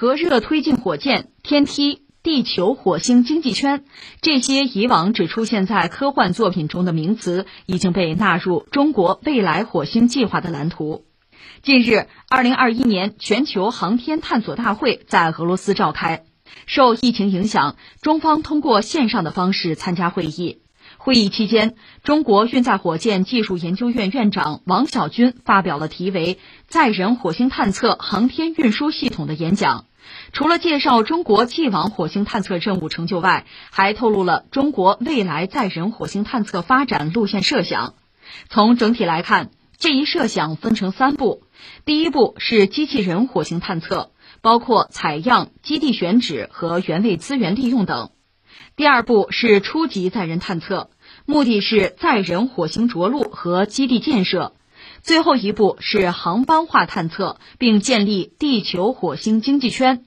核热推进火箭、天梯、地球火星经济圈，这些以往只出现在科幻作品中的名词，已经被纳入中国未来火星计划的蓝图。近日，二零二一年全球航天探索大会在俄罗斯召开。受疫情影响，中方通过线上的方式参加会议。会议期间，中国运载火箭技术研究院院长王晓军发表了题为“载人火星探测航天运输系统”的演讲。除了介绍中国既往火星探测任务成就外，还透露了中国未来载人火星探测发展路线设想。从整体来看，这一设想分成三步：第一步是机器人火星探测。包括采样、基地选址和原位资源利用等。第二步是初级载人探测，目的是载人火星着陆和基地建设。最后一步是航班化探测，并建立地球火星经济圈。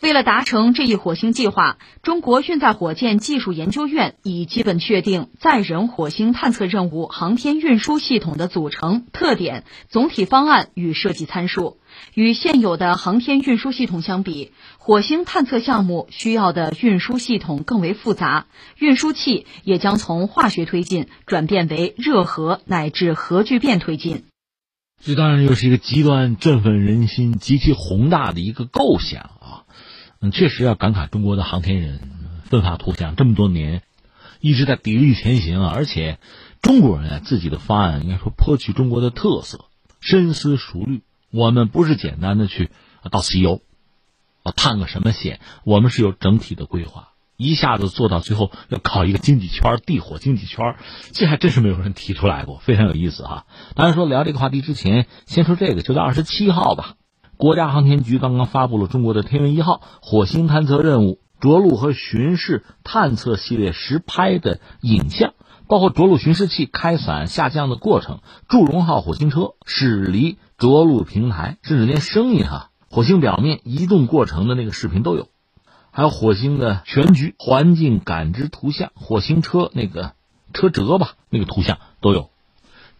为了达成这一火星计划，中国运载火箭技术研究院已基本确定载人火星探测任务航天运输系统的组成特点、总体方案与设计参数。与现有的航天运输系统相比，火星探测项目需要的运输系统更为复杂，运输器也将从化学推进转变为热核乃至核聚变推进。这当然又是一个极端振奋人心、极其宏大的一个构想啊！嗯，确实要感慨中国的航天人奋发图强，这么多年一直在砥砺前行啊！而且中国人啊自己的方案应该说颇具中国的特色，深思熟虑。我们不是简单的去到西游，啊探个什么险，我们是有整体的规划。一下子做到最后要搞一个经济圈地火经济圈这还真是没有人提出来过，非常有意思哈。当然说聊这个话题之前，先说这个，就在二十七号吧，国家航天局刚刚发布了中国的天问一号火星探测任务着陆和巡视探测系列实拍的影像，包括着陆巡视器开伞下降的过程，祝融号火星车驶离着陆平台，甚至连声音哈，火星表面移动过程的那个视频都有。还有火星的全局环境感知图像，火星车那个车辙吧，那个图像都有，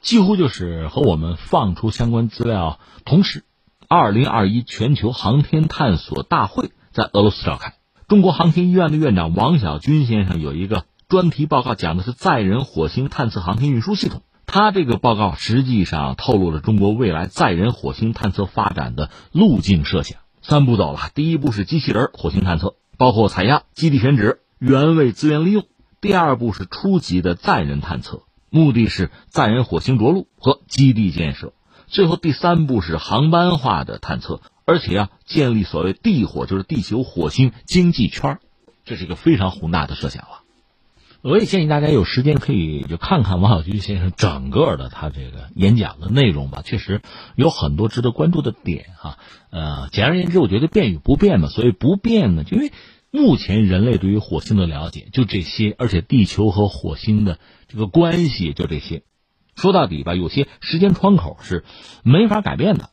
几乎就是和我们放出相关资料同时。二零二一全球航天探索大会在俄罗斯召开，中国航天医院的院长王小军先生有一个专题报告，讲的是载人火星探测航天运输系统。他这个报告实际上透露了中国未来载人火星探测发展的路径设想，三步走了。第一步是机器人火星探测。包括采样、基地选址、原位资源利用。第二步是初级的载人探测，目的是载人火星着陆和基地建设。最后第三步是航班化的探测，而且要建立所谓地火，就是地球火星经济圈这是一个非常宏大的设想了。我也建议大家有时间可以就看看王小军先生整个的他这个演讲的内容吧，确实有很多值得关注的点哈。呃，简而言之，我觉得变与不变嘛。所以不变呢，就因为目前人类对于火星的了解就这些，而且地球和火星的这个关系就这些。说到底吧，有些时间窗口是没法改变的。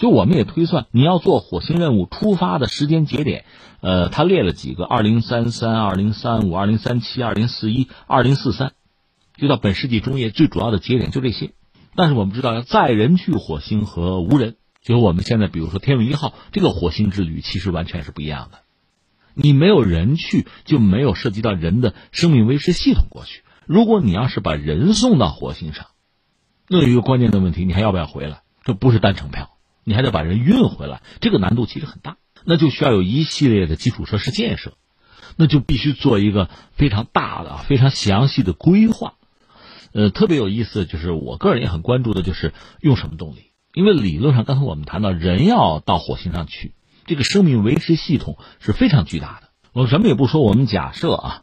就我们也推算，你要做火星任务出发的时间节点，呃，他列了几个：二零三三、二零三五、二零三七、二零四一、二零四三，就到本世纪中叶最主要的节点就这些。但是我们知道，要载人去火星和无人，就我们现在比如说天问一号这个火星之旅，其实完全是不一样的。你没有人去，就没有涉及到人的生命维持系统过去。如果你要是把人送到火星上，那有一个关键的问题，你还要不要回来？这不是单程票。你还得把人运回来，这个难度其实很大，那就需要有一系列的基础设施建设，那就必须做一个非常大的、非常详细的规划。呃，特别有意思，就是我个人也很关注的，就是用什么动力？因为理论上，刚才我们谈到，人要到火星上去，这个生命维持系统是非常巨大的。我什么也不说，我们假设啊，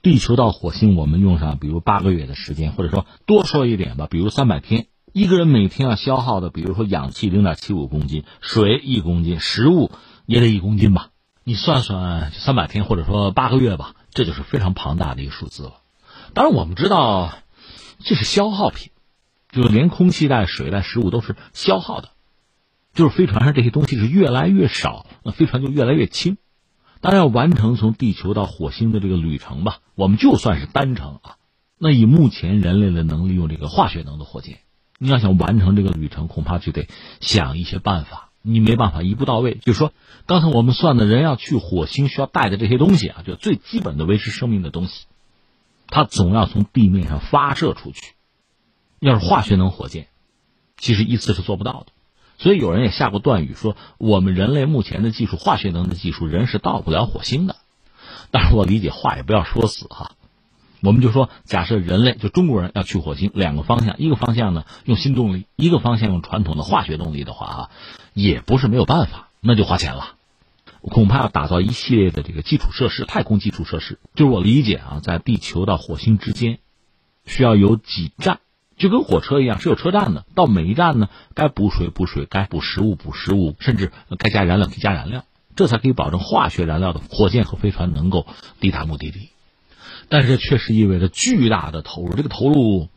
地球到火星，我们用上比如八个月的时间，或者说多说一点吧，比如三百天。一个人每天要消耗的，比如说氧气零点七五公斤，水一公斤，食物也得一公斤吧？你算算，三百天或者说八个月吧，这就是非常庞大的一个数字了。当然，我们知道这是消耗品，就是连空气带、水带、食物都是消耗的，就是飞船上这些东西是越来越少，那飞船就越来越轻。当然，要完成从地球到火星的这个旅程吧，我们就算是单程啊，那以目前人类的能力，用这个化学能的火箭。你要想完成这个旅程，恐怕就得想一些办法。你没办法一步到位。就是说，刚才我们算的人要去火星需要带的这些东西啊，就最基本的维持生命的东西，它总要从地面上发射出去。要是化学能火箭，其实一次是做不到的。所以有人也下过断语说，我们人类目前的技术，化学能的技术，人是到不了火星的。但是我理解话也不要说死哈。我们就说，假设人类就中国人要去火星，两个方向，一个方向呢用新动力，一个方向用传统的化学动力的话啊，也不是没有办法，那就花钱了。恐怕要打造一系列的这个基础设施，太空基础设施，就是我理解啊，在地球到火星之间，需要有几站，就跟火车一样是有车站的，到每一站呢，该补水补水，该补食物补食物，甚至该加燃料可以加燃料，这才可以保证化学燃料的火箭和飞船能够抵达目的地。但是确实意味着巨大的投入，这个投入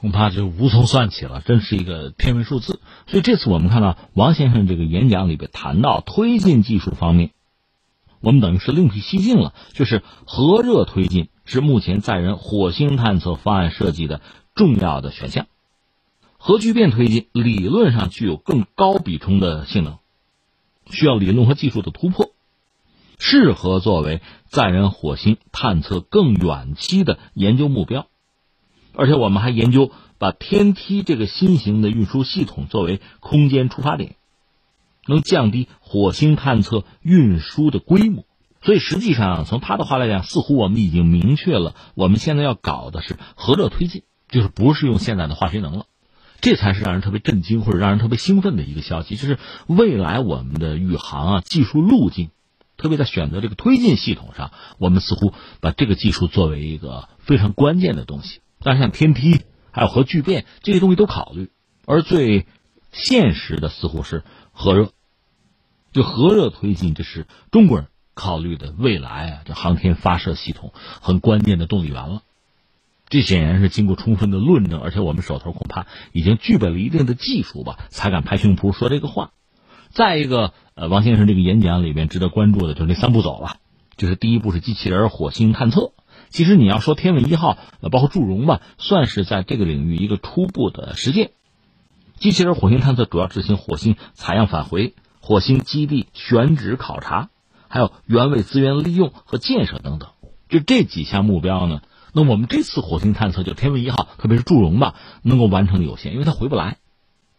恐怕就无从算起了，真是一个天文数字。所以这次我们看到王先生这个演讲里边谈到推进技术方面，我们等于是另辟蹊径了，就是核热推进是目前载人火星探测方案设计的重要的选项，核聚变推进理论上具有更高比冲的性能，需要理论和技术的突破。适合作为载人火星探测更远期的研究目标，而且我们还研究把天梯这个新型的运输系统作为空间出发点，能降低火星探测运输的规模。所以实际上，从他的话来讲，似乎我们已经明确了，我们现在要搞的是核热推进，就是不是用现在的化学能了。这才是让人特别震惊或者让人特别兴奋的一个消息，就是未来我们的宇航啊技术路径。特别在选择这个推进系统上，我们似乎把这个技术作为一个非常关键的东西。但是像天梯还有核聚变这些东西都考虑，而最现实的似乎是核热。就核热推进，这是中国人考虑的未来啊，这航天发射系统很关键的动力源了。这显然是经过充分的论证，而且我们手头恐怕已经具备了一定的技术吧，才敢拍胸脯说这个话。再一个，呃，王先生这个演讲里面值得关注的就是那三步走了，就是第一步是机器人火星探测。其实你要说天问一号，呃，包括祝融吧，算是在这个领域一个初步的实践。机器人火星探测主要执行火星采样返回、火星基地选址考察，还有原位资源利用和建设等等。就这几项目标呢，那我们这次火星探测就天问一号，特别是祝融吧，能够完成的有限，因为它回不来。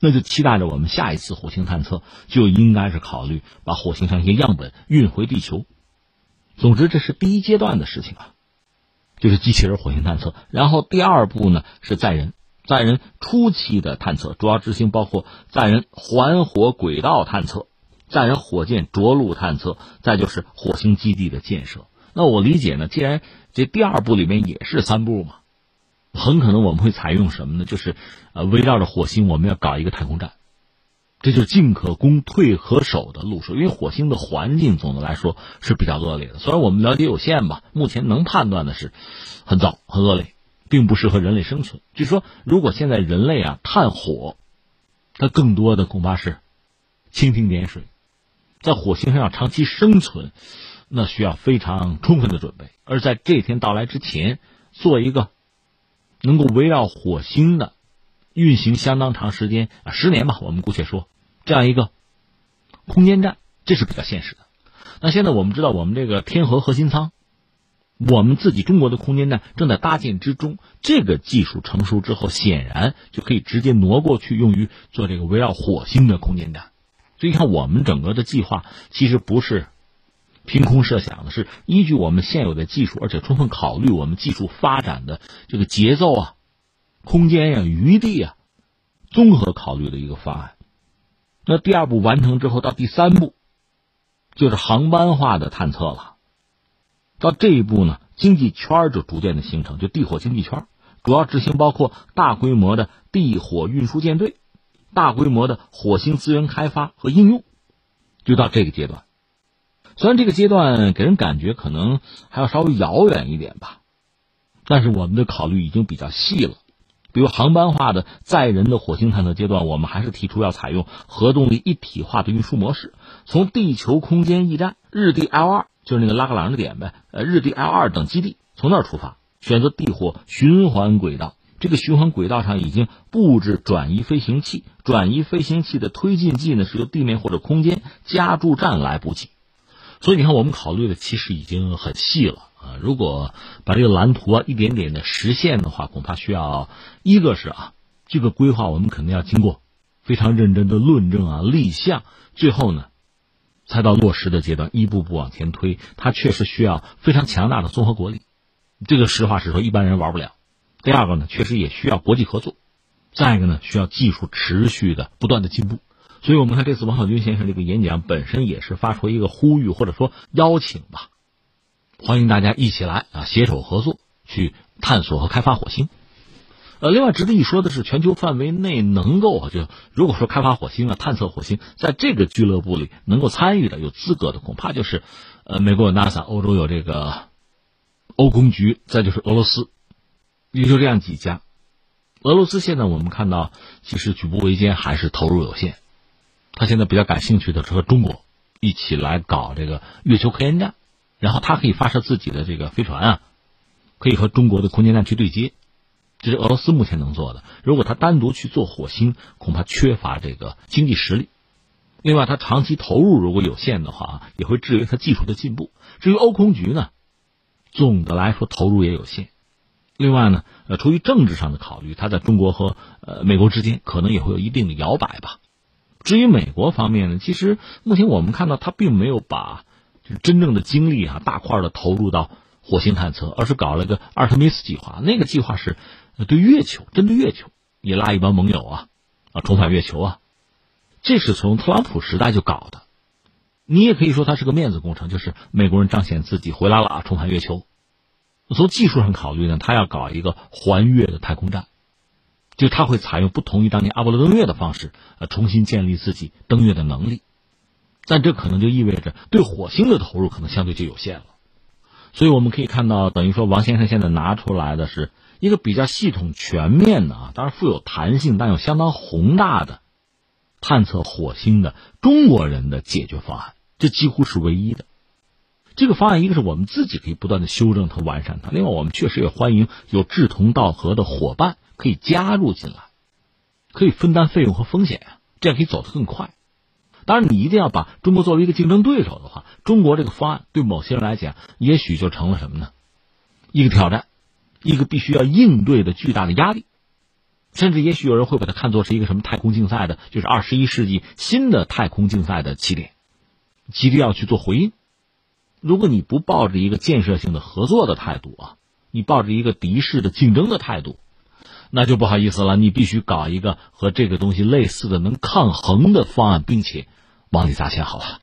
那就期待着我们下一次火星探测就应该是考虑把火星上一些样本运回地球。总之，这是第一阶段的事情啊，就是机器人火星探测。然后第二步呢是载人，载人初期的探测主要执行包括载人环火轨道探测、载人火箭着陆探测，再就是火星基地的建设。那我理解呢，既然这第二步里面也是三步嘛。很可能我们会采用什么呢？就是，呃，围绕着火星，我们要搞一个太空站，这就是进可攻、退可守的路数。因为火星的环境总的来说是比较恶劣的，虽然我们了解有限吧，目前能判断的是，很糟、很恶劣，并不适合人类生存。据说，如果现在人类啊探火，它更多的恐怕是蜻蜓点水，在火星上要长期生存，那需要非常充分的准备。而在这天到来之前，做一个。能够围绕火星的运行相当长时间啊，十年吧，我们姑且说这样一个空间站，这是比较现实的。那现在我们知道，我们这个天河核心舱，我们自己中国的空间站正在搭建之中。这个技术成熟之后，显然就可以直接挪过去用于做这个围绕火星的空间站。所以，看我们整个的计划其实不是。凭空设想的是依据我们现有的技术，而且充分考虑我们技术发展的这个节奏啊、空间呀、余地啊，综合考虑的一个方案。那第二步完成之后，到第三步就是航班化的探测了。到这一步呢，经济圈就逐渐的形成，就地火经济圈，主要执行包括大规模的地火运输舰队、大规模的火星资源开发和应用，就到这个阶段。虽然这个阶段给人感觉可能还要稍微遥远一点吧，但是我们的考虑已经比较细了。比如航班化的载人的火星探测阶段，我们还是提出要采用核动力一体化的运输模式，从地球空间驿站日地 L 二，就是那个拉格朗日点呗，呃，日地 L 二等基地，从那儿出发，选择地火循环轨道，这个循环轨道上已经布置转移飞行器，转移飞行器的推进剂呢是由地面或者空间加注站来补给。所以你看，我们考虑的其实已经很细了啊。如果把这个蓝图啊一点点的实现的话，恐怕需要一个是啊，这个规划我们肯定要经过非常认真的论证啊、立项，最后呢才到落实的阶段，一步步往前推。它确实需要非常强大的综合国力，这个实话实说，一般人玩不了。第二个呢，确实也需要国际合作；再一个呢，需要技术持续的不断的进步。所以，我们看这次王小军先生这个演讲本身也是发出一个呼吁或者说邀请吧，欢迎大家一起来啊，携手合作去探索和开发火星。呃，另外值得一说的是，全球范围内能够啊，就如果说开发火星啊、探测火星，在这个俱乐部里能够参与的、有资格的，恐怕就是呃，美国有 NASA，欧洲有这个欧空局，再就是俄罗斯，也就这样几家。俄罗斯现在我们看到，其实举步维艰，还是投入有限。他现在比较感兴趣的是和中国一起来搞这个月球科研站，然后他可以发射自己的这个飞船啊，可以和中国的空间站去对接，这是俄罗斯目前能做的。如果他单独去做火星，恐怕缺乏这个经济实力。另外，他长期投入如果有限的话，也会制约他技术的进步。至于欧空局呢，总的来说投入也有限。另外呢，呃，出于政治上的考虑，他在中国和呃美国之间可能也会有一定的摇摆吧。至于美国方面呢，其实目前我们看到，他并没有把就真正的精力啊大块的投入到火星探测，而是搞了个阿尔特弥斯计划。那个计划是对月球，针对月球也拉一帮盟友啊，啊重返月球啊。这是从特朗普时代就搞的，你也可以说它是个面子工程，就是美国人彰显自己回来了啊，重返月球。从技术上考虑呢，他要搞一个环月的太空站。就他会采用不同于当年阿波罗登月的方式，呃，重新建立自己登月的能力，但这可能就意味着对火星的投入可能相对就有限了。所以我们可以看到，等于说王先生现在拿出来的是一个比较系统全面的啊，当然富有弹性但又相当宏大的探测火星的中国人的解决方案，这几乎是唯一的。这个方案，一个是我们自己可以不断的修正它、完善它，另外我们确实也欢迎有志同道合的伙伴。可以加入进来，可以分担费用和风险啊，这样可以走得更快。当然，你一定要把中国作为一个竞争对手的话，中国这个方案对某些人来讲，也许就成了什么呢？一个挑战，一个必须要应对的巨大的压力，甚至也许有人会把它看作是一个什么太空竞赛的，就是二十一世纪新的太空竞赛的起点，急着要去做回应。如果你不抱着一个建设性的合作的态度啊，你抱着一个敌视的竞争的态度。那就不好意思了，你必须搞一个和这个东西类似的、能抗衡的方案，并且往里砸钱，好吧。